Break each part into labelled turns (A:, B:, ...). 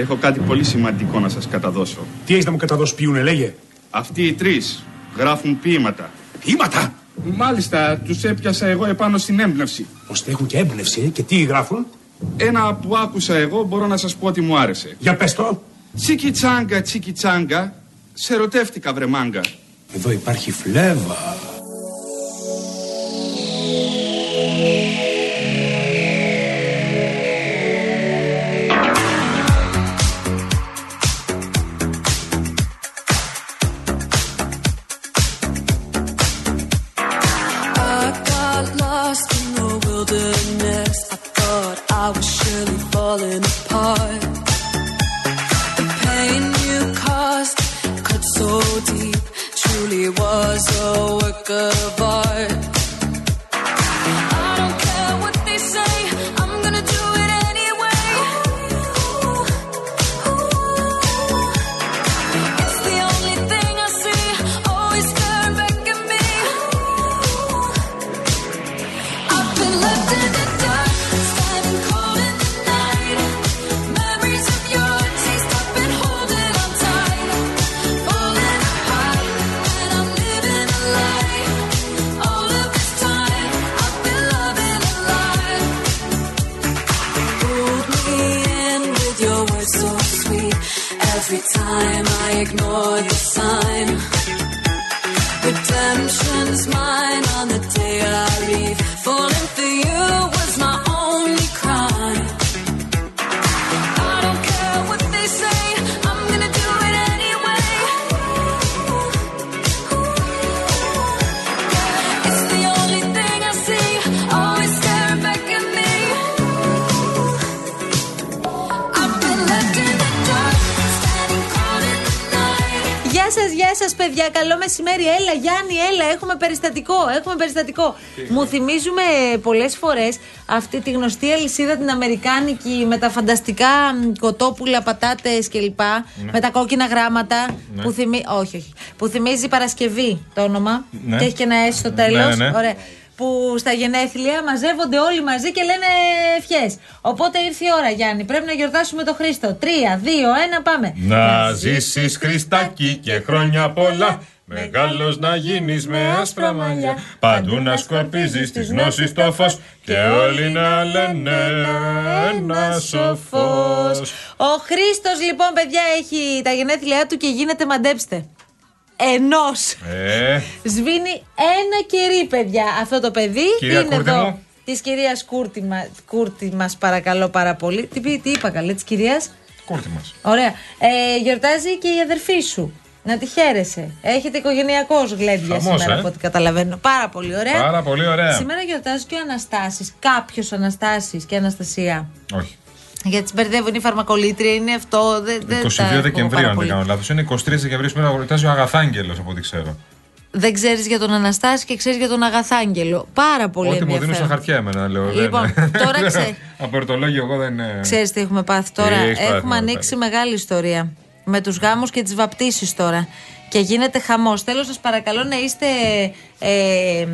A: Έχω κάτι πολύ σημαντικό να σας καταδώσω.
B: Τι έχεις να μου καταδώσεις, ποιούνε, λέγε.
A: Αυτοί οι τρεις γράφουν ποίηματα.
B: Ποίηματα!
A: Μάλιστα, τους έπιασα εγώ επάνω στην έμπνευση.
B: Ώστε έχουν και έμπνευση, ε, και τι γράφουν;
A: Ένα που άκουσα εγώ μπορώ να σας πω ότι μου άρεσε.
B: Για πες το.
A: Τσίκι τσάγκα, τσίκι τσάγκα, σε ερωτεύτηκα βρε μάγκα.
B: Εδώ υπάρχει φλέβα.
C: The sign. Redemption's mine on the
D: σα, γεια σας, παιδιά. Καλό μεσημέρι. Έλα, Γιάννη, έλα. Έχουμε περιστατικό. Έχουμε περιστατικό. Μου θυμίζουμε πολλές φορές αυτή τη γνωστή αλυσίδα την Αμερικάνικη με τα φανταστικά μ, κοτόπουλα, πατάτες κλπ. Με τα κόκκινα γράμματα. Που, θυμί... όχι, όχι. που θυμίζει Παρασκευή το όνομα.
E: Ναι.
D: Και έχει και ένα S στο τέλος.
E: Ναι, ναι.
D: Ωραία. Που στα γενέθλια μαζεύονται όλοι μαζί και λένε ευχές. Οπότε ήρθε η ώρα, Γιάννη. Πρέπει να γιορτάσουμε το Χρήστο. Τρία, δύο, ένα, πάμε.
E: Να ζήσεις Χριστάκι και χρόνια πολλά Μεγάλος να γίνεις με άσπρα μαλλιά Παντού να σκορπίζεις τις γνώσεις το φως Και όλοι να λένε ένα σοφός
D: Ο Χρήστος, λοιπόν, παιδιά, έχει τα γενέθλιά του και γίνεται, μαντέψτε. Ενός.
E: Ε,
D: Σβήνει ένα κερί, παιδιά. Αυτό το παιδί
E: Κυρία
D: είναι
E: Κούρτη
D: εδώ.
E: μου.
D: Της κυρίας Κούρτη, μα, Κούρτη μας παρακαλώ πάρα πολύ. Τι, πει- τι είπα καλέ, της κυρίας;
E: κούρτη μας
D: Ωραία. Ε, γιορτάζει και η αδερφή σου. Να τη χαίρεσαι. Έχετε οικογενειακό γλέντια
E: Χαμός,
D: σήμερα
E: ε.
D: από ό,τι καταλαβαίνω. Πάρα πολύ ωραία.
E: Πάρα πολύ ωραία
D: Σήμερα γιορτάζει και ο Αναστάσης. Κάποιος Αναστάσης και Αναστασία.
E: Όχι
D: Γιατί τις μπερδεύουν η φαρμακολήτρια, είναι αυτό. Δεν, δεν
E: 22
D: τα έχω
E: Δεκεμβρίου
D: πάρα
E: αν δεν
D: πολύ.
E: κάνω λάθος Είναι 23 Δεκεμβρίου σήμερα γιορτάζει ο Αγαθάγγελος από ό,τι ξέρω
D: Δεν ξέρεις για τον Αναστάση και ξέρεις για τον Αγαθάγγελο. Πάρα πολύ
E: Ό,τι μου δίνουν στα
D: ενδιαφέρον.
E: χαρτιά εμένα λέω δεν-
D: Λοιπόν, τώρα ξέ-
E: Από ερωτολόγιο εγώ δεν είναι
D: Ξέρεις τι έχουμε πάθει τώρα.
E: Έχεις πάθει,
D: έχουμε
E: μωρέ,
D: ανοίξει μεγάλη ιστορία. Με τους γάμους και τις βαπτίσεις τώρα. Και γίνεται χαμός. Θέλω σας παρακαλώ να είστε. Ε,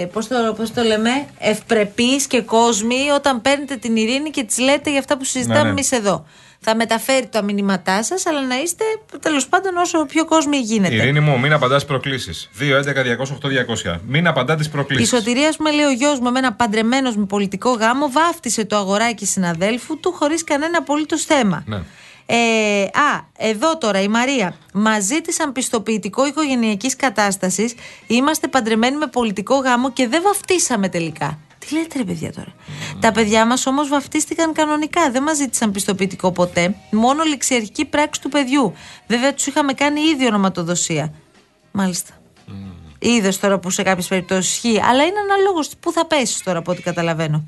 D: ε, Πώς το, πώς το λέμε, ευπρεπείς και κόσμοι όταν παίρνετε την ειρήνη και της λέτε για αυτά που συζητάμε
E: Ναι, ναι.
D: εμείς εδώ. Θα μεταφέρει τα μηνύματά σας, αλλά να είστε τέλος πάντων όσο πιο κόσμοι γίνεται.
E: Ειρήνη μου, μην απαντάς προκλήσεις. 2-11-200-8-200. Μην απαντά τις
D: Η
E: προκλήσει.
D: σωτηρία, ας πούμε, λέει ο γιος μου, εμένα παντρεμένος με πολιτικό γάμο, βάφτισε το αγοράκι συναδέλφου του χωρίς κανένα απολύτως θέμα.
E: Ναι.
D: Ε, α, εδώ τώρα η Μαρία. Μα ζήτησαν πιστοποιητικό οικογενειακής κατάστασης. Είμαστε παντρεμένοι με πολιτικό γάμο και δεν βαφτίσαμε τελικά. Τι λέτε, ρε παιδιά τώρα; Τα παιδιά μας όμως βαφτίστηκαν κανονικά. Δεν μας ζήτησαν πιστοποιητικό ποτέ. Μόνο ληξιαρχική πράξη του παιδιού. Βέβαια, τους είχαμε κάνει ήδη ονοματοδοσία. Μάλιστα. Είδες τώρα που σε κάποιες περιπτώσεις ισχύει. Αλλά είναι αναλόγως πού θα πέσεις τώρα, από ό,τι καταλαβαίνω.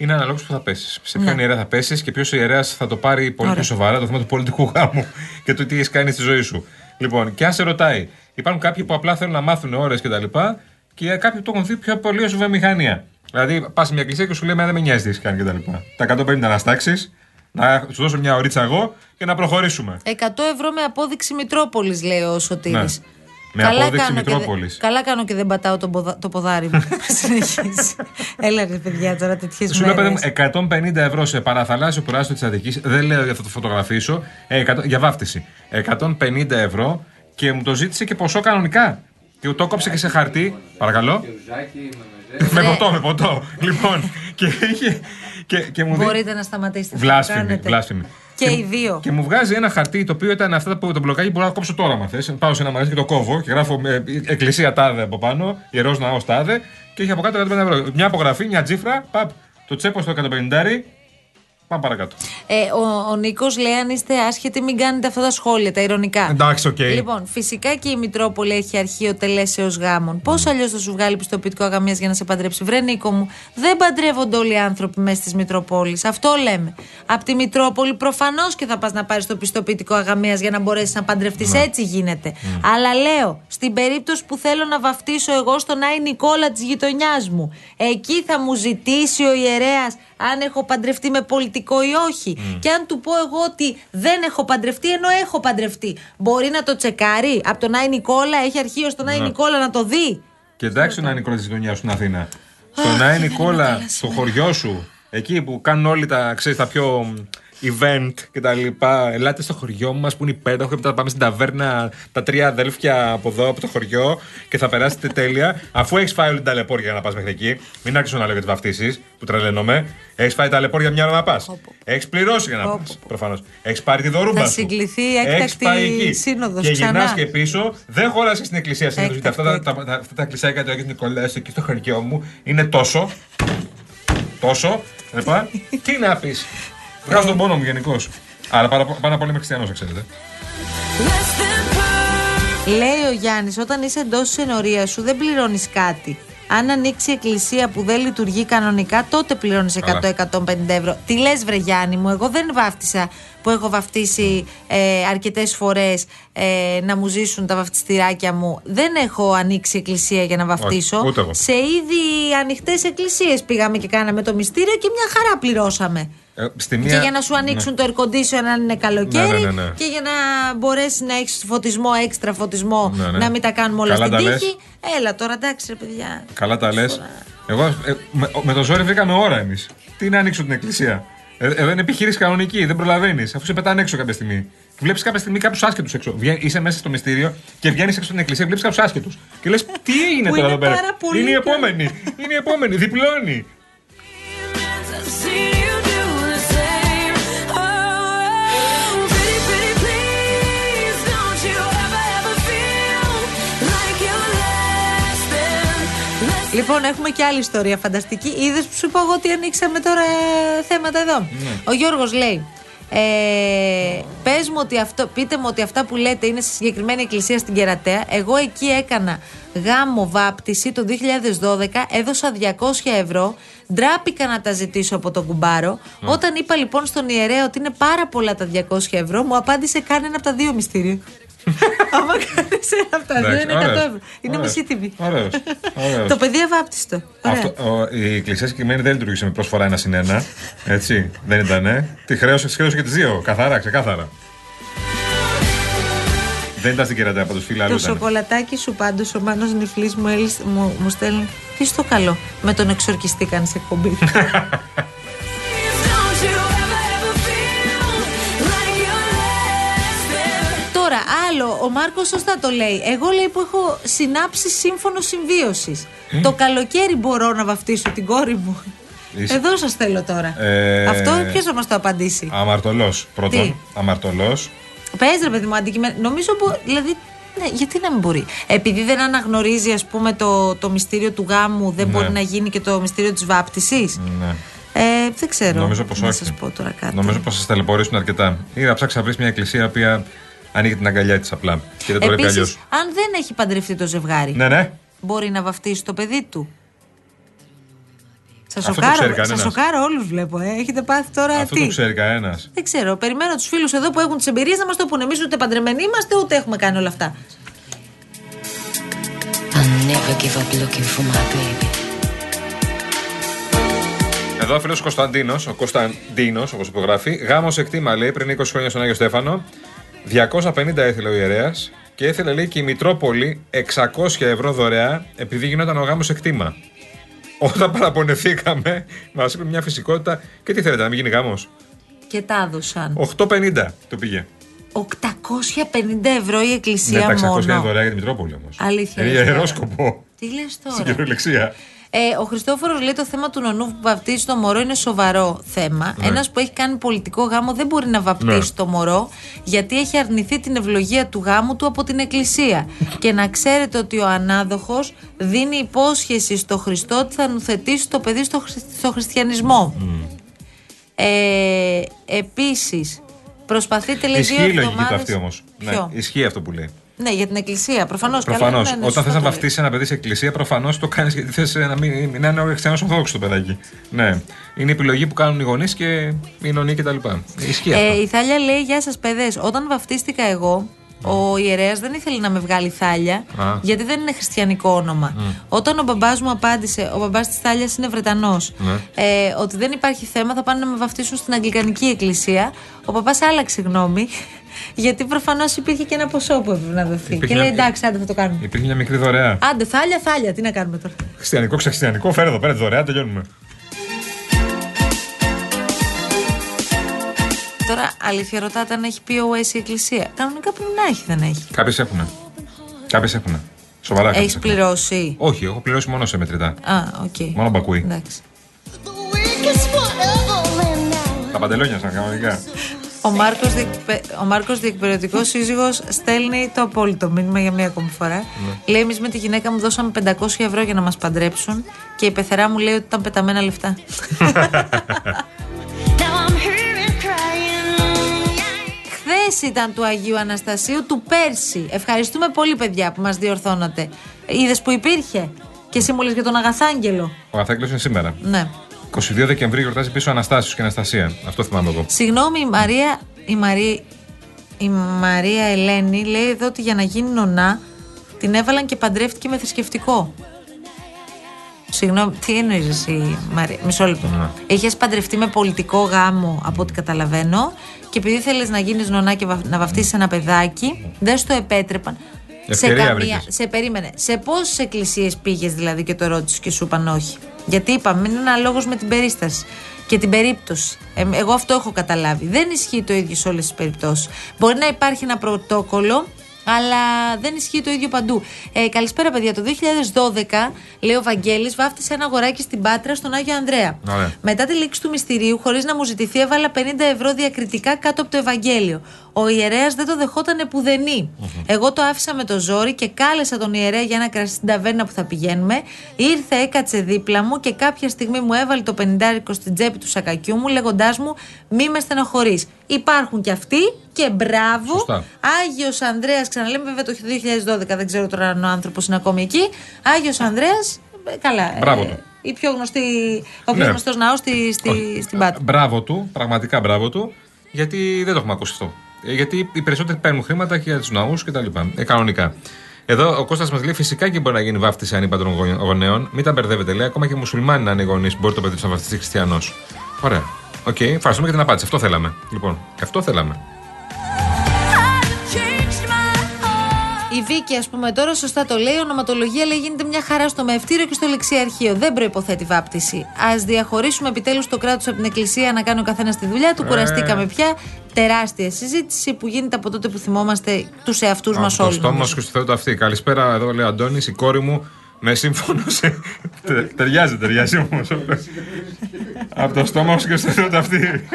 E: Είναι αναλόγως που θα πέσεις. Σε ποιον
D: Ναι.
E: ιερέα θα πέσεις και ποιος ιερέας θα το πάρει πολύ
D: Ωραία.
E: πιο σοβαρά το θέμα του πολιτικού γάμου και το τι έχεις κάνει στη ζωή σου. Λοιπόν, και αν σε ρωτάει, υπάρχουν κάποιοι που απλά θέλουν να μάθουν ώρες κτλ. Και, τα λοιπά, και κάποιοι που το έχουν δει πιο πολύ ως βιομηχανία. Δηλαδή, πας σε μια εκκλησία και σου λέει: «Εμένα δεν με νοιάζει τι έχεις κάνει κτλ. Τα 150 να στάξεις, να σου δώσω μια ωρίτσα εγώ και να προχωρήσουμε.
D: 100 ευρώ με απόδειξη Μητρόπολης, λέει ο Σωτήρης.
E: Ναι. Με απόδειξη
D: κάνω και,
E: Μητρόπολη.
D: δε- καλά κάνω και δεν πατάω το, ποδα- το ποδάρι μου. Συνεχίζει. Έλα ρε παιδιά τώρα τέτοιες
E: Σου λέω, παιδί
D: μέρες.
E: μου, 150 ευρώ σε παραθαλάσσιο προάστιο της Αττικής. Δεν λέω για θα το φωτογραφίσω. Ε, 100 για βάφτιση. 150 ευρώ και μου το ζήτησε και ποσό κανονικά. Και το κόψε και σε χαρτί. Παρακαλώ. με ποτό, με ποτό. λοιπόν, και είχε. Και, και μου δίνει-
D: Μπορείτε να σταματήσετε. αυτό που
E: Βλάσφημη,
D: κάνετε.
E: βλάσφημη.
D: Και οι δύο.
E: Και μου βγάζει ένα χαρτί το οποίο ήταν αυτά που το μπλοκάκι που μπορώ να κόψω τώρα, μα θες. Πάω σε ένα μαγαζί και το κόβω και γράφω ε, Εκκλησία Τάδε από πάνω, Ιερός Ναός Τάδε και έχει από κάτω 150 ευρώ. Μια απογραφή, μια τσίφρα, παπ, το τσέπωσε το 150. Πάμε παρακάτω.
D: Ε, ο ο Νίκος λέει: Αν είστε άσχετοι, μην κάνετε αυτά τα σχόλια, τα ειρωνικά.
E: Εντάξει, οκ.
D: Λοιπόν, φυσικά και η Μητρόπολη έχει αρχείο τελέσεως γάμων. Πώς αλλιώς θα σου βγάλει πιστοποιητικό αγαμίας για να σε παντρέψει; Βρε Νίκο μου, δεν παντρεύονται όλοι οι άνθρωποι μέσα της Μητροπόλη. Αυτό λέμε. Απ' τη Μητρόπολη προφανώς και θα πας να πάρεις το πιστοποιητικό αγαμίας για να μπορέσεις να παντρευτείς. Έτσι γίνεται. Αλλά λέω, στην περίπτωση που θέλω να βαφτίσω εγώ στον Άι Νικόλα της γειτονιάς μου, εκεί θα μου ζητήσει ο ιερέας αν έχω παντρευτεί με πολιτικό ή όχι. Και αν του πω εγώ ότι δεν έχω παντρευτεί, ενώ έχω παντρευτεί, μπορεί να το τσεκάρει. Από τον Άι Νικόλα, έχει αρχείο στον Άι Νικόλα να το δει.
E: Και εντάξει να είναι η της γειτονιά σου στην Αθήνα. Στον Άι Νικόλα, στο χωριό σου, εκεί που κάνουν όλοι τα, ξέρεις, τα πιο μ, event και τα λοιπά. Ελάτε στο χωριό μας που είναι υπέροχο και μετά πάμε στην ταβέρνα τα τρία αδέλφια από εδώ, από το χωριό και θα περάσετε τέλεια. Αφού έχεις φάει όλη την ταλαιπώρια για να πας μέχρι εκεί, μην άρχισω να λέω για τι βαφτίσεις που τρελαίνομαι. Έχεις φάει ταλαιπώρια μια ώρα να πας. Έχεις πληρώσει για να
D: Πω,
E: πας.
D: πω, πω.
E: Προφανώς. Έχεις πάρει τη δωρούμπα
D: Θα
E: σου.
D: συγκληθεί
E: Έχεις
D: έκτακτη
E: πάει εκεί.
D: σύνοδος
E: Και
D: ξανά.
E: γυρνάς και πίσω, δεν χώρασες στην εκκλησία συνήθως. Γιατί αυτά, τα-
D: Έκτακτη,
E: τα, τα, αυτά τα κλεισάκια του Αγίου Νικολάου εκεί στο χωριό μου είναι τόσο. τόσο. Λοιπόν, τι να πεις. Βγάζω τον πόνο μου γενικώς. Αλλά πάρα, πάνω απ' όλα είμαι χριστιανός, ξέρετε.
C: Less than perfect.
D: Λέει ο Γιάννης, όταν είσαι εντός της ενορίας σου, δεν πληρώνεις κάτι. Αν ανοίξει η εκκλησία που δεν λειτουργεί κανονικά, τότε πληρώνεις 100-150 ευρώ. Τι λες, Βρε Γιάννη μου, εγώ δεν βάφτισα που έχω βαφτίσει ε, αρκετές φορές ε, να μου ζήσουν τα βαφτιστηράκια μου. Δεν έχω ανοίξει εκκλησία για να βαφτίσω.
E: ούτε εγώ.
D: Σε ήδη ανοιχτές εκκλησίες πήγαμε και κάναμε το μυστήριο και μια χαρά πληρώσαμε.
E: Ε, στη
D: Και
E: μία...
D: για να σου ανοίξουν το air condition αν είναι καλοκαίρι
E: Ναι, ναι, ναι, ναι.
D: και για να μπορέσεις να έχεις φωτισμό, έξτρα φωτισμό,
E: Ναι, ναι.
D: να μην τα κάνουμε όλα
E: Καλά
D: στην
E: τα
D: τύχη. Έλα τώρα, εντάξει, ρε παιδιά.
E: Καλά τα λες. Εγώ ε, με, με το ζόρι βρήκαμε ώρα εμείς. Τι να ανοίξω την εκκλησία. Ε, εδώ είναι επιχείρηση κανονική, δεν προλαβαίνεις. Αφού σε πετάνε έξω κάποια στιγμή. Βλέπεις κάποια στιγμή κάποιους άσχετου έξω. Βγαίνει- είσαι μέσα στο μυστήριο και βγαίνεις έξω στην εκκλησία και βλέπεις κάποιους άσχετου. Και λες, τι έγινε
D: Που
E: τώρα
D: είναι
E: εδώ πέρα;
D: πάρα πολύ
E: Είναι η
D: καλό.
E: επόμενη. είναι η επόμενη. Διπλώνει.
D: Λοιπόν, έχουμε και άλλη ιστορία φανταστική. Είδες που σου είπα εγώ ότι ανοίξαμε τώρα ε, θέματα εδώ.
E: Ναι.
D: Ο Γιώργος λέει. Ε, πες μου ότι αυτό, πείτε μου ότι αυτά που λέτε είναι σε συγκεκριμένη εκκλησία στην Κερατέα. Εγώ εκεί έκανα γάμο βάπτιση το 2012, έδωσα 200 ευρώ, ντράπηκα να τα ζητήσω από τον κουμπάρο. Όταν είπα λοιπόν στον ιερέα ότι είναι πάρα πολλά τα 200 ευρώ, μου απάντησε κάνε ένα από τα δύο μυστήρια. Άμα κάνεις ένα από τα δύο
E: Εντάξει,
D: είναι 100
E: ωραίος.
D: ευρώ. Είναι
E: Ωραίος.
D: μισή τιμή.
E: Ωραίος. Ωραίος.
D: Το παιδί αβάπτιστο. Ωραία.
E: Αυτό, ο, η εκκλησία συγκεκριμένη δεν λειτουργήσε με προσφορά ένα συν ένα. Έτσι. δεν ήταν. Ε. Τη χρέωσε, τη χρέωσε και τις δύο. Καθαρά, ξεκάθαρα. δεν ήταν στην κερατέα πάντως, φίλα άλλο
D: Το
E: ήταν.
D: σοκολατάκι σου πάντως ο Μάνος Νιφλή μου, έλυσε- μου, μου στέλνει. Τι στο καλό. Με τον εξορκιστή κάνεις εκπομπή. άλλο, ο Μάρκος σωστά το λέει. Εγώ λέει που έχω συνάψει σύμφωνο συμβίωσης. Το καλοκαίρι μπορώ να βαφτίσω την κόρη μου.
E: Είσαι-
D: Εδώ σας θέλω τώρα.
E: Ε,
D: Αυτό ποιος θα μας το απαντήσει;
E: Αμαρτωλός πρώτον.
D: Τι;
E: Αμαρτωλός.
D: Πες ρε παιδί μου, αντικειμενικά. Νομίζω που. Δηλαδή, ναι, γιατί να μην μπορεί; Επειδή δεν αναγνωρίζει, ας πούμε, το, το μυστήριο του γάμου, δεν
E: Ναι.
D: μπορεί να γίνει και το μυστήριο της βάπτισης;
E: Ναι.
D: Ε, δεν ξέρω.
E: Νομίζω πως
D: να
E: όχι.
D: σας πω τώρα κάτι.
E: Νομίζω πως σας ταλαιπωρήσουν αρκετά. Ή να ψάξεις να βρεις μια εκκλησία που ανοίγει την αγκαλιά της απλά. Και δεν το βλέπει αλλιώ.
D: Επίσης, αν δεν έχει παντρευτεί το ζευγάρι,
E: Ναι, ναι.
D: μπορεί να βαφτίσει το παιδί του. Σας
E: Αυτό το ξέρει
D: σοκάρω, σας
E: κανένας.
D: σοκάρω όλους, βλέπω. Ε. Έχετε πάθει τώρα
E: Αυτό
D: τι;
E: το ξέρει κανένας.
D: Δεν ξέρω. Περιμένω τους φίλους εδώ που έχουν τις εμπειρίες να μας το πούνε. Εμείς ούτε παντρεμένοι είμαστε, ούτε έχουμε κάνει όλα αυτά.
F: I'll never give up looking for my baby.
E: Εδώ ο φίλος Κωνσταντίνος, ο Κωνσταντίνος, όπως υπογράφει, γάμος εκτίμα λέει πριν 20 χρόνια στον Άγιο Στέφανο. 250 έθελε ο ιερέας Και ήθελε, λέει, και η Μητρόπολη 600 ευρώ δωρεά επειδή γινόταν ο γάμος εκτίμα. Όταν παραπονεθήκαμε, μας είπε μια φυσικότητα. Και τι θέλετε, να μην γίνει γάμος;
D: Και τα έδωσαν.
E: 8,50 το πήγε.
D: 850 ευρώ η εκκλησία
E: Ναι, τα 600 είναι
D: μόνο.
E: δωρεά για τη Μητρόπολη όμως.
D: Αλήθεια,
E: Είναι
D: λες
E: για
D: τώρα.
E: αερόσκοπο.
D: Τι λες
E: Στην
D: τώρα;
E: κυριολεξία.
D: Ε, ο Χριστόφορος λέει το θέμα του νονού που βαπτίζει το μωρό είναι σοβαρό θέμα.
E: Ναι.
D: Ένας που έχει κάνει πολιτικό γάμο δεν μπορεί να βαπτίσει
E: Ναι.
D: το μωρό γιατί έχει αρνηθεί την ευλογία του γάμου του από την Εκκλησία. και να ξέρετε ότι ο ανάδοχος δίνει υπόσχεση στο Χριστό ότι θα νουθετήσει το παιδί στο, χρη- στο χριστιανισμό. Ε, Επίσης, προσπαθείτε λέει δύο
E: Ισχύει η λογική του
D: εβδομάδες-
E: αυτή όμως. Ναι,
D: Ποιο;
E: ισχύει αυτό που λέει.
D: Ναι, για την Εκκλησία. Προφανώς.
E: Προφανώς. Όταν θες να βαφτίσεις ένα παιδί σε εκκλησία, προφανώς το κάνεις γιατί θες να, μην, να είναι ο χριστιανό Ορθόδοξος το παιδάκι. Ναι. Είναι η επιλογή που κάνουν οι γονείς και οι νονοί κτλ. Ισχύει αυτό.
D: Ε, η Θάλια λέει: Γεια σας, παιδές. Όταν βαφτίστηκα εγώ, ο ιερέας δεν ήθελε να με βγάλει Θάλια,
E: Α.
D: γιατί δεν είναι χριστιανικό όνομα. Όταν ο μπαμπάς μου απάντησε, ο μπαμπάς της Θάλιας είναι Βρετανός,
E: Ναι.
D: ε, ότι δεν υπάρχει θέμα, θα πάνε να με βαφτίσουν στην Αγγλικανική Εκκλησία. Ο παπάς άλλαξε γνώμη, γιατί προφανώς υπήρχε και ένα ποσό που έπρεπε να δοθεί.
E: Υπήρχε
D: και λέει:
E: μια-
D: Εντάξει, άντε θα το κάνουμε.
E: Υπήρχε μια μικρή δωρεά.
D: Άντε, Θάλια, Θάλια, τι να κάνουμε τώρα.
E: Χριστιανικό, ξεχριστιανικό, φέρε εδώ πέρα τη δωρεά, τελειώνουμε.
D: Τώρα, αλήθεια ρωτάτε αν έχει POS η Εκκλησία. Κανονικά πρέπει να έχει, δεν έχει.
E: Κάποιες έχουν. Κάποιες έχουν. Σοβαρά κάποιες
D: Έχεις
E: έχουν.
D: πληρώσει;
E: Όχι, έχω πληρώσει μόνο σε μετρητά.
D: Α, οκ.
E: Μόνο μπακούι.
D: Εντάξει.
E: Τα παντελόνια σαν κανονικά.
D: Ο Μάρκος, διεκπε... ο Μάρκος διεκπαιρεωτικός σύζυγος στέλνει το απόλυτο μήνυμα για μία ακόμη φορά.
E: Ναι.
D: Λέει εμείς με τη γυναίκα μου δώσαμε 500 ευρώ για να μας παντρέψουν και η πεθερά μου λέει ότι ήταν πεταμένα λεφτά. Χθες ήταν του Αγίου Αναστασίου του πέρσι. Ευχαριστούμε πολύ παιδιά που μας διορθώνατε. Είδες που υπήρχε; Και εσύ μου λες για τον Αγαθάγγελο.
E: Ο Αθάκλειο είναι σήμερα.
D: Ναι.
E: 22 Δεκεμβρίου γιορτάζει πίσω ο Αναστάσιος και Αναστασία. Αυτό θυμάμαι εγώ.
D: Συγγνώμη, η Μαρία, η Μαρία, η Μαρία Ελένη λέει εδώ ότι για να γίνει νονά την έβαλαν και παντρεύτηκε με θρησκευτικό. Συγγνώμη, τι εννοείς εσύ, Μαρία; Μισό λεπτό.
E: Ναι.
D: Είχες παντρευτεί με πολιτικό γάμο, από ό,τι καταλαβαίνω, και επειδή θέλεις να γίνεις νονά και βα- να βαφτίσεις ένα παιδάκι, δεν στο επέτρεπαν.
E: Ευκαιρία βρήκες.
D: σε περίμενε. Σε πόσες εκκλησίες πήγες δηλαδή και το ρώτησες και σου είπαν όχι; Γιατί είπαμε, είναι ένα λόγος με την περίσταση και την περίπτωση. Ε, εγώ αυτό έχω καταλάβει. Δεν ισχύει το ίδιο σε όλες τις περιπτώσεις. Μπορεί να υπάρχει ένα πρωτόκολλο, αλλά δεν ισχύει το ίδιο παντού. Ε, καλησπέρα, παιδιά. Το 2012, λέει ο Βαγγέλης, βάφτισε ένα αγοράκι στην Πάτρα στον Άγιο Ανδρέα.
E: Ωραία.
D: Μετά τη λήξη του μυστηρίου, χωρίς να μου ζητηθεί, έβαλα 50 ευρώ διακριτικά κάτω από το Ευαγγέλιο. Ο ιερέας δεν το δεχόταν επουδενή. Εγώ το άφησα με το ζόρι και κάλεσα τον ιερέα για ένα κρασί στην ταβέρνα που θα πηγαίνουμε. Ήρθε, έκατσε δίπλα μου και κάποια στιγμή μου έβαλε το 50 στην τσέπη του σακακιού μου, λέγοντάς μου: Μη με στενοχωρείς. Υπάρχουν κι αυτοί και μπράβο.
E: Σωστά.
D: Άγιος Ανδρέας, ξαναλέμε βέβαια το 2012, δεν ξέρω τώρα αν ο άνθρωπος είναι ακόμη εκεί. Άγιος Ανδρέας, καλά. ε,
E: Μπράβο του.
D: η πιο γνωστή, ο πιο
E: Ναι.
D: γνωστός ναός στη, στη, στην Πάτρα.
E: Μπράβο του, πραγματικά μπράβο του, γιατί δεν το έχουμε ακούσει αυτό. Ε, Γιατί οι περισσότεροι παίρνουν χρήματα και για τους ναούς κτλ. Ε, κανονικά. Εδώ ο Κώστας μας λέει: Φυσικά και μπορεί να γίνει βάφτιση ανήπαντρων γονε- γονέων. Μην τα μπερδεύετε, λέει. Ακόμα και μουσουλμάνοι να είναι γονείς, μπορεί το παιδί τους να βαφτιστεί χριστιανός. Ωραία. Οκ, ευχαριστούμε για την απάντηση. Αυτό θέλαμε. Λοιπόν, αυτό θέλαμε.
D: Η Βίκη, ας πούμε, τώρα σωστά το λέει. Η ονοματολογία λέει γίνεται μια χαρά στο μαιευτήριο και στο λεξιαρχείο. Δεν προϋποθέτει βάπτιση. Ας διαχωρίσουμε επιτέλους το κράτος από την εκκλησία να κάνει ο καθένας τη δουλειά του. Κουραστήκαμε πια. Τεράστια συζήτηση που γίνεται από τότε που θυμόμαστε τους εαυτούς μας
E: Από το
D: όλους.
E: στόμα σου και στο Θεό το αυτή. Καλησπέρα, εδώ λέει ο Αντώνης, η κόρη μου με σύμφωνο. Τε- ταιριάζει, ταιριάζει όμως. Από το στόμα σου και στο Θεό το αυτή.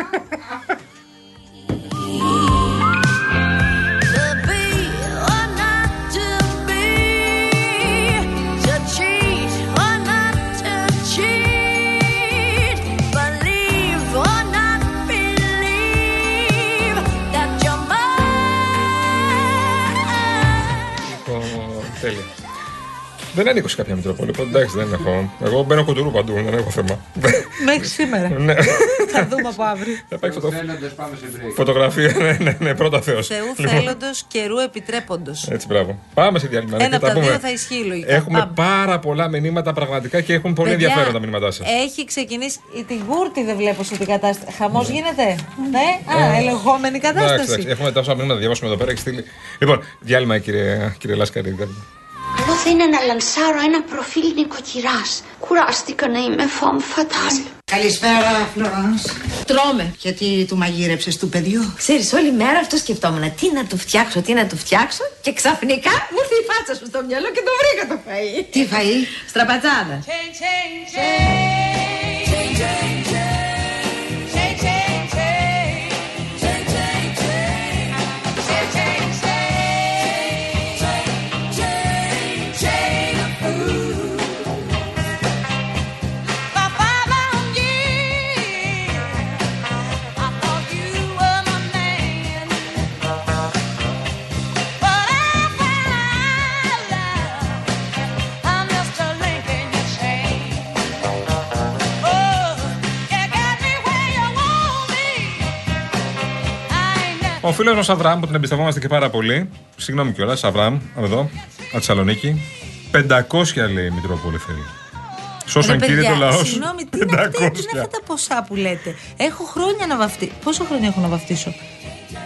E: Δεν ανήκω σε κάποια Μητρόπολη. οπότε Εντάξει, δεν έχω. Εγώ μπαίνω κοντουρού παντού, δεν έχω θέμα.
D: Μέχρι σήμερα.
E: ναι.
D: Θα δούμε από αύριο.
E: Θα πάει φωτο... φωτογραφία. ναι, ναι, ναι, πρώτα Θεός.
D: Θεού θέλοντος, καιρού επιτρέποντος.
E: Έτσι, μπράβο. Πάμε σε διάλειμμα.
D: Ένα
E: και
D: από
E: τα
D: τα
E: πούμε.
D: δύο θα ισχύει λογικά.
E: Έχουμε
D: Πάμε.
E: πάρα πολλά μηνύματα πραγματικά και έχουν πολύ
D: Παιδιά,
E: ενδιαφέρον τα μηνύματά σας.
D: Έχει ξεκινήσει. η- Την γούρτη δεν βλέπω σε την κατάσταση. Χαμός γίνεται; Ναι, α, ελεγχόμενη
E: Εντάξει, εντάξει,
D: κατάσταση.
E: έχουμε τόσα μηνύματα να διαβάσουμε εδώ πέρα. Έχεις στείλει. Λοιπόν, διάλειμμα, κύριε, κύριε Λάσκαρη. Διάλειμμα.
G: Εγώ θα είναι να λανσάρω ένα προφίλ νοικοκυράς. Κουράστηκα να είμαι φαμ φατάλ.
H: Καλησπέρα, Φλωράνς.
I: Τρώμε.
H: Γιατί του μαγείρεψες του παιδιού.
I: Ξέρεις, όλη μέρα αυτό σκεφτόμουν. Τι να του φτιάξω, τι να του φτιάξω. Και ξαφνικά μου ήρθε η φάτσα σου στο μυαλό και το βρήκα το φαΐ.
H: Τι φαΐ.
I: Στραπατσάδα.
E: Ο φίλος μας Αβραάμ που τον εμπιστευόμαστε και πάρα πολύ. Συγγνώμη κιόλας, Αβραάμ, εδώ, από τη Θεσσαλονίκη. 500 λέει η Μητρόπολη θέλει. Σώσον
D: Ρε,
E: κύριε το
D: παιδιά,
E: λαό. σου.
D: Συγγνώμη, τι είναι, αυτά, τι είναι αυτά τα ποσά που λέτε; Έχω χρόνια να βαφτίσω. Πόσο χρόνια έχω να βαφτίσω;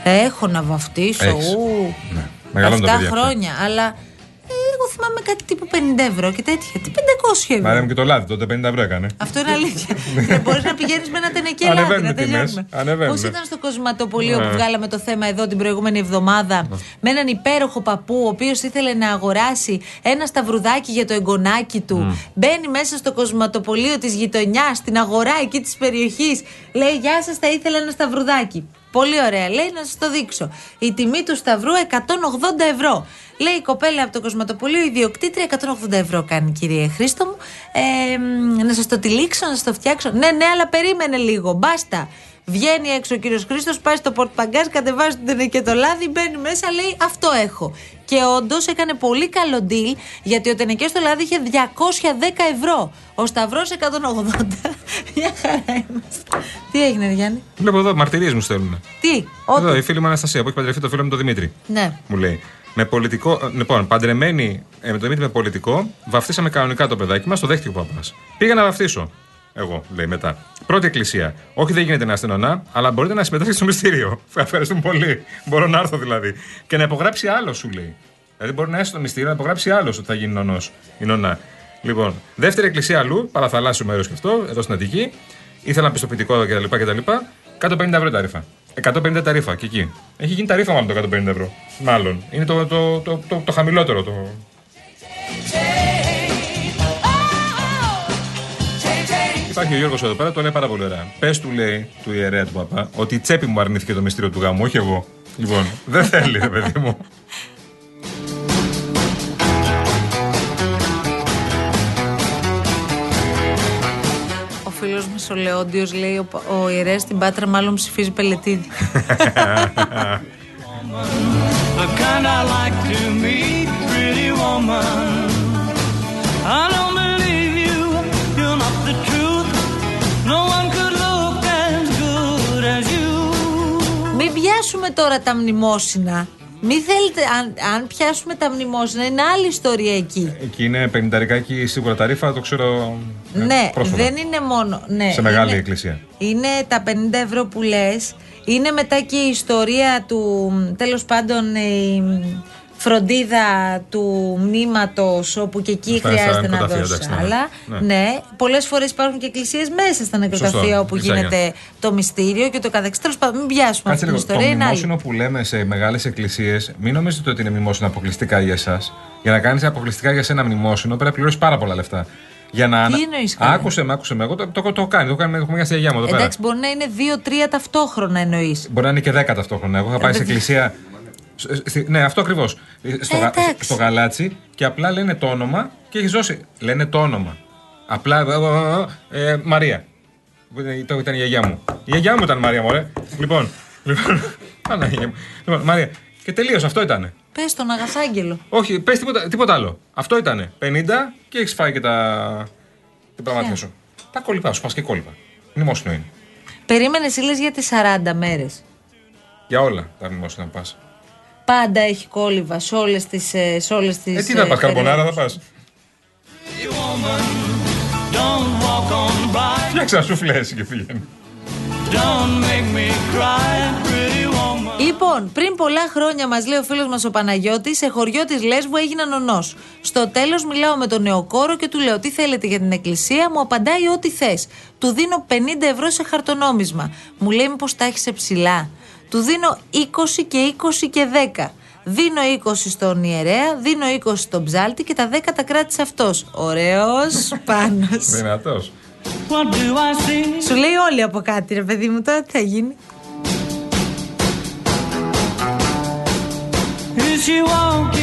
D: Έχω να βαφτίσω.
E: Έχεις.
D: Ου,
E: Ναι. Μεγαλώνουν τα
D: 7
E: παιδιά.
D: χρόνια. Αλλά ε, εγώ θυμάμαι κάτι τύπου 50 ευρώ και τέτοια. Τι 500 ευρώ;
E: Μαρία μου και το λάδι, τότε 50 ευρώ έκανε.
D: Αυτό είναι αλήθεια. Δεν μπορείς να πηγαίνεις με ένα τενεκέ λάδι
E: Ανεβαίνουν
D: να
E: οι τιμές.
D: τελειώνουμε.
E: Ανεβαίνουν.
D: Πώς ήταν στο κοσματοπολείο
E: Ναι.
D: που βγάλαμε το θέμα εδώ την προηγούμενη εβδομάδα με έναν υπέροχο παππού, ο οποίος ήθελε να αγοράσει ένα σταυρουδάκι για το εγγονάκι του. Μπαίνει μέσα στο κοσματοπολείο της γειτονιάς, στην αγορά εκεί της περιοχής. Λέει: Γεια σας, θα ήθελα ένα σταυρουδάκι. Πολύ ωραία. Λέει να σας το δείξω. Η τιμή του σταυρού 180 ευρώ. Λέει η κοπέλα από το κοσματοπολείο, η ιδιοκτήτρια 180 ευρώ κάνει, κύριε Χρήστο μου. Ε, μ, να σας το τυλίξω, να σας το φτιάξω. Ναι, ναι, αλλά περίμενε λίγο. Μπάστα. Βγαίνει έξω ο κύριος Χρήστος, πάει στο πορτπαγκάζ, κατεβάζει την και το λάδι, μπαίνει μέσα, λέει Αυτό έχω. Και όντως έκανε πολύ καλό deal, γιατί ο τενεκέ στο λάδι είχε 210 ευρώ. Ο Σταυρός 180. Μια χαρά είμαστε. Τι έγινε, ρε Γιάννη.
E: Βλέπω εδώ μαρτυρίες μου στέλνουν.
D: Τι,
E: Εδώ
D: ό,τι.
E: η φίλη μου Αναστασία που έχει παντρευτεί το φίλο μου τον Δημήτρη.
D: Ναι.
E: Μου λέει. Με πολιτικό, ε, λοιπόν, παντρεμένη ε, με τον Δημήτρη με πολιτικό, βαφτίσαμε κανονικά το παιδάκι μας, το δέχτηκε ο παπάς. Πήγα να βαφτίσω. Εγώ, λέει μετά. Πρώτη εκκλησία. Όχι, δεν γίνεται να είστε νονά, αλλά μπορείτε να συμμετάσχετε στο μυστήριο. Ευχαριστούμε πολύ. Μπορώ να έρθω δηλαδή. Και να υπογράψει άλλο, σου λέει. Δηλαδή μπορεί να έρθει στο μυστήριο να υπογράψει άλλο ότι θα γίνει νονός η νονά. Λοιπόν, δεύτερη εκκλησία αλλού, παραθαλάσσιο μέρος και αυτό, εδώ στην Αττική. Ήθελα πιστοποιητικό κτλ. κτλ. 150 ευρώ ταρήφα. 150 ταρήφα και εκεί. Έχει γίνει ταρήφα μάλλον το 150 ευρώ. Μάλλον. Είναι το, το, το, το, το χαμηλότερο. Το... Υπάρχει ο Γιώργος εδώ πέρα, το λέει πάρα πολύ ωραία. Πες του, λέει, του ιερέα του παπά, ότι η τσέπη μου αρνήθηκε το μυστήριο του γάμου, όχι εγώ. Λοιπόν, δεν θέλει, ρε παιδί μου.
D: Ο φίλος μας ο Λεόντιος λέει: Ο, πα- ο ιερέας στην Πάτρα μάλλον ψηφίζει πελετίδη.
J: The kind I like to meet, pretty woman. I don't
D: Μην πιάσουμε τώρα τα μνημόσυνα. Μην θέλετε, αν, αν πιάσουμε τα μνημόσυνα, είναι άλλη ιστορία εκεί.
E: Εκεί είναι πενηνταρικάκι σίγουρα ταρήφα, το ξέρω. ε,
D: ναι,
E: πρόσφατα.
D: δεν είναι μόνο. Ναι,
E: Σε μεγάλη
D: είναι-
E: εκκλησία.
D: Είναι τα 50 ευρώ που λες. Είναι μετά και η ιστορία του, τέλος πάντων, η φροντίδα του μνήματος, όπου και εκεί
E: Αυτά
D: χρειάζεται
E: στα
D: να
E: νεκροταφεία,
D: δώσει
E: εντάξει, ναι.
D: άλλα.
E: Ναι.
D: Ναι, πολλές φορές υπάρχουν και εκκλησίες μέσα στα νεκροταφεία
E: Σωστό,
D: όπου
E: Ισάγια.
D: γίνεται το μυστήριο και το καθεξής. Τέλος πάντων, μην πιάσουμε
E: Κάτσε
D: αυτή την
E: λίγο. Το
D: ιστορία. Είναι άλλη.
E: μνημόσυνο που λέμε σε μεγάλες εκκλησίες, μην νομίζετε ότι είναι μνημόσυνο αποκλειστικά για εσάς. Για να κάνεις αποκλειστικά για σένα μνημόσυνο πρέπει να πληρώσεις πάρα πολλά λεφτά. Για να...
D: Τι εννοείς, καλά;
E: Άκουσε με, άκουσε με. Εγώ το, το, το, το κάνει. Το κάνει. Έχουμε μια στη γιαγιά μου εδώ πέρα.
D: Εντάξει, μπορεί να είναι δύο-τρία ταυτόχρονα εννοείς.
E: Μπορεί να είναι και δέκα ταυτόχρονα. Εγώ είχα πάει σε
D: Ε, παιδιά.
E: εκκλησία. Σ- στη- Ναι, αυτό ακριβώς. Στο,
D: Ε,
E: γα-
D: εντάξει.
E: στο γαλάτσι και απλά λένε το όνομα και έχει δώσει. Λένε το όνομα. Απλά. ε, ε, Μαρία. Που ήταν- Το ήταν η γιαγιά μου. Η γιαγιά μου ήταν Μαρία, μωρέ. Λοιπόν. λοιπόν Παναγία μου. Λοιπόν, Μαρία. Και Και τελείωσε, αυτό ήτανε.
D: Πες τον Αγαθάγγελο.
E: Όχι, πες τίποτα, τίποτα άλλο. Αυτό ήτανε. 50 και έχεις φάει και τα. την πραγματικά σου. Τα κόλπα σου, πας και κόλπα. Μνημόσυνο είναι.
D: Περίμενες ήλε για τις 40 μέρες.
E: Για όλα τα μνημόσυνα να πας.
D: Πάντα έχει κόλληβα σε όλες τις. Σε όλες τις,
E: Ε, τι θα πας,
D: ε,
E: καρμπονάρα θα πα.
J: Don't walk on by.
E: Φτιάξε ένα σουφλέ εσύ και φύγαινε.
J: Don't make me cry, pretty woman.
D: Λοιπόν, πριν πολλά χρόνια, μας λέει ο φίλος μας ο Παναγιώτης, σε χωριό της Λέσβου έγινα νονό. Στο τέλος, μιλάω με τον νεοκόρο και του λέω: Τι θέλετε για την εκκλησία, μου απαντάει ό,τι θες. Του δίνω 50 ευρώ σε χαρτονόμισμα. Μου λέει: Μήπως τα έχεις σε ψηλά; Του δίνω 20 και 20 και 10. Δίνω 20 στον ιερέα, δίνω 20 στον ψάλτη και τα 10 τα κράτησε αυτός. Ωραίος πάνω.
E: Δυνατός.
J: What do I see?
D: Σου λέει όλοι από κάτι, ρε παιδί μου, τώρα τι θα γίνει.
J: Is she walking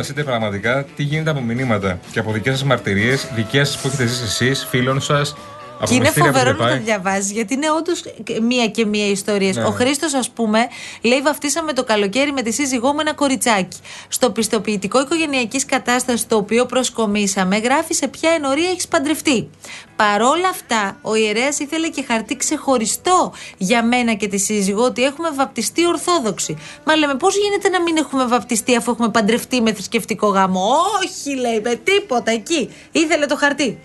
E: φανταστείτε πραγματικά τι γίνεται από μηνύματα και από δικές σας μαρτυρίες, δικές σα που έχετε ζήσει εσείς, φίλων σας, από
D: Και είναι
E: μυστήρια που
D: φοβερό
E: έχετε
D: να τα
E: πάει.
D: διαβάζεις, γιατί είναι όντως μία και μία ιστορίε.
E: Ναι.
D: Ο Χρήστος, ας πούμε, λέει: Βαφτίσαμε το καλοκαίρι με τη σύζυγό μου ένα κοριτσάκι. Στο πιστοποιητικό οικογενειακής κατάστασης το οποίο προσκομίσαμε, γράφει σε ποια ενορία έχεις παντρευτεί. Παρόλα αυτά, ο ιερέας ήθελε και χαρτί ξεχωριστό για μένα και τη σύζυγό ότι έχουμε βαπτιστεί Ορθόδοξοι. Μα λέμε, πώς γίνεται να μην έχουμε βαπτιστεί αφού έχουμε παντρευτεί με θρησκευτικό γάμο; Όχι, λέει, με τίποτα εκεί. Ήθελε το χαρτί.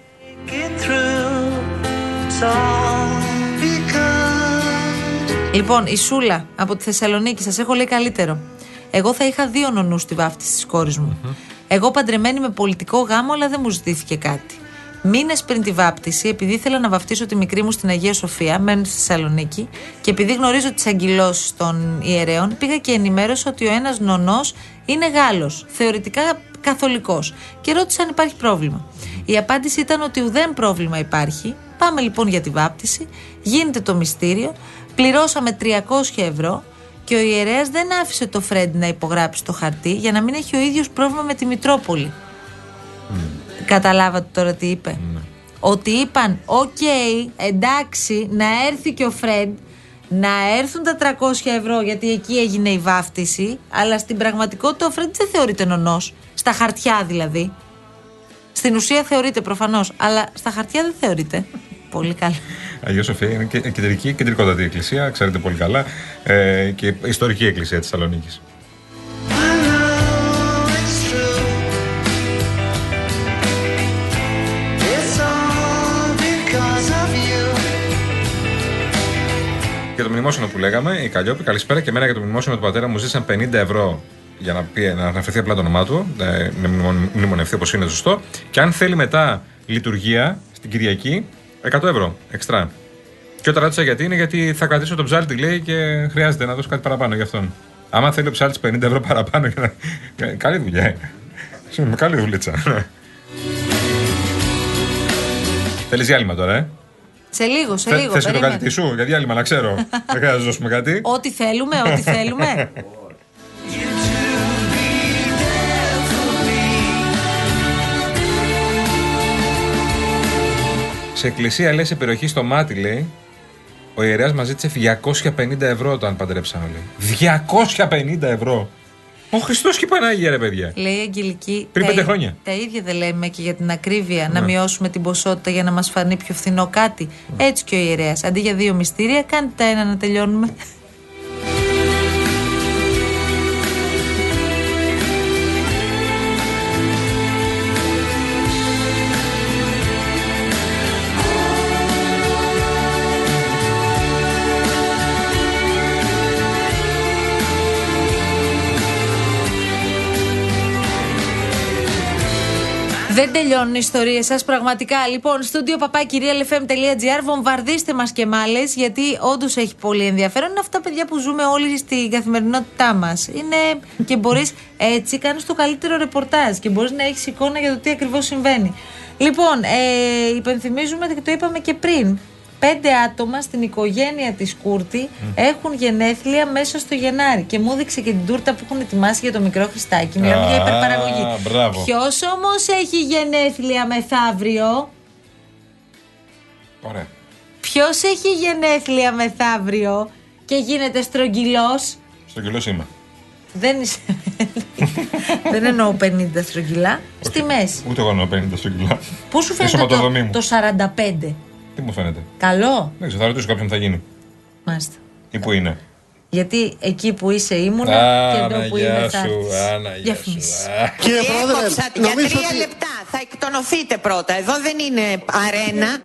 J: Get through. It's all because
D: Λοιπόν, η Σούλα από τη Θεσσαλονίκη, σας έχω λέει καλύτερο. Εγώ θα είχα δύο νονούς στη βάφτιση της κόρης μου. Εγώ παντρεμένη με πολιτικό γάμο, αλλά δεν μου ζητήθηκε κάτι. Μήνες πριν τη βάπτιση, επειδή ήθελα να βαφτίσω τη μικρή μου στην Αγία Σοφία, μένω στη Θεσσαλονίκη, και επειδή γνωρίζω τις αγκυλώσει των ιερέων, πήγα και ενημέρωσα ότι ο ένας νονός είναι Γάλλος, θεωρητικά καθολικός, και ρώτησα αν υπάρχει πρόβλημα. Η απάντηση ήταν ότι ουδέν πρόβλημα υπάρχει. Πάμε λοιπόν για τη βάπτιση, γίνεται το μυστήριο, πληρώσαμε 300 ευρώ και ο ιερέας δεν άφησε το Φρέντ να υπογράψει το χαρτί για να μην έχει ο ίδιος πρόβλημα με τη Μητρόπολη. Καταλάβατε τώρα τι είπε. Ότι είπαν, οκ, εντάξει, να έρθει και ο Φρέντ, να έρθουν τα 300 ευρώ γιατί εκεί έγινε η βάφτιση, αλλά στην πραγματικότητα ο Φρέντ δεν θεωρείται νονός. Στα χαρτιά δηλαδή. Στην ουσία θεωρείται προφανώς, αλλά στα χαρτιά δεν θεωρείται. Πολύ καλά.
E: Αγία Σοφία είναι και κεντρική, κεντρικότατη εκκλησία, ξέρετε πολύ καλά, ε, και ιστορική εκκλησία της Θεσσαλονίκης.
J: it's true. It's all because of you.
E: Και το μνημόσυνο που λέγαμε, η Καλλιόπη, καλησπέρα και εμένα για το μνημόσυνο του πατέρα μου ζήσαν 50 ευρώ για να, πει, να αναφερθεί απλά το όνομά του, ε, να μνημον- μνημονευτεί όπως είναι σωστό. Και αν θέλει μετά λειτουργία στην Κυριακή, 100 ευρώ εξτρά. Και όταν ρώτησα γιατί είναι, γιατί θα κρατήσω τον ψάλτη, λέει, και χρειάζεται να δώσω κάτι παραπάνω για αυτόν. Άμα θέλει ο ψάλτης 50 ευρώ παραπάνω, για να... Ε, καλή δουλειά. ε. Με καλή δουλίτσα. Θέλεις διάλειμμα τώρα, ε;
D: Σε λίγο, σε
E: Θε-
D: λίγο.
E: Θες και το
D: περίμενε.
E: κάτι σου, για διάλειμμα, να ξέρω. Δεν χρειάζεται να δώσουμε κάτι.
D: Ό,τι θέλουμε, ό,τι θέλουμε.
E: Σε εκκλησία λέει σε περιοχή στο μάτι λέει ο ιερέας μας ζήτησε 250 ευρώ όταν παντρέψαμε λέει. 250 ευρώ! Ο Χριστός και η Πανάγια ρε παιδιά.
D: Λέει η Αγγελική.
E: Πριν
D: τα
E: πέντε
D: ί-
E: χρόνια.
D: Τα ίδια δεν λέμε και για την ακρίβεια, να
E: Ναι.
D: μειώσουμε την ποσότητα για να μας φανεί πιο φθηνό κάτι. Έτσι και ο ιερέας. Αντί για δύο μυστήρια, κάντε τα ένα να τελειώνουμε. Δεν τελειώνουν οι ιστορίες σας, πραγματικά. Λοιπόν, στούντιο παπάκυριαλεφm.gr, βομβαρδίστε μας και μάλες, γιατί όντως έχει πολύ ενδιαφέρον. Είναι αυτά παιδιά που ζούμε όλοι στην καθημερινότητά μας. Είναι και μπορείς έτσι, κάνεις το καλύτερο ρεπορτάζ και μπορείς να έχεις εικόνα για το τι ακριβώς συμβαίνει. Λοιπόν, ε, υπενθυμίζουμε και το είπαμε και πριν. Πέντε άτομα στην οικογένεια της Κούρτη έχουν γενέθλια μέσα στο Γενάρη. Και μου έδειξε και την τούρτα που έχουν ετοιμάσει για το μικρό Χριστάκι. Μιλάμε για
E: Α,
D: υπερπαραγωγή.
E: μπράβο.
D: Ποιος όμως έχει γενέθλια μεθαύριο;
E: Ωραία.
D: Ποιος έχει γενέθλια μεθαύριο και γίνεται στρογγυλός;
E: Στο κιλό είμαι.
D: Δεν είσαι. Δεν εννοώ 50 στρογγυλά. Στη μέση.
E: Ούτε εγώ εννοώ 50 στο κιλό.
D: Πού σου
E: Η
D: φαίνεται
E: σωματοδομή
D: το,
E: μου.
D: το 45.
E: Τι μου φαίνεται;
D: Καλό.
E: Δεν ξέρω, θα ρωτήσω κάποιον θα γίνει.
D: Μάλιστα.
E: Ή που είναι;
D: Γιατί εκεί που είσαι ήμουνα και εδώ που είμαι θα έρθεις. Διαφήμιση.
K: Κύριε Πρόεδρε,
L: Έκοψα για
K: νομίζω
L: τρία
K: ότι-
L: λεπτά. Θα εκτονωθείτε πρώτα. Εδώ δεν είναι αρένα.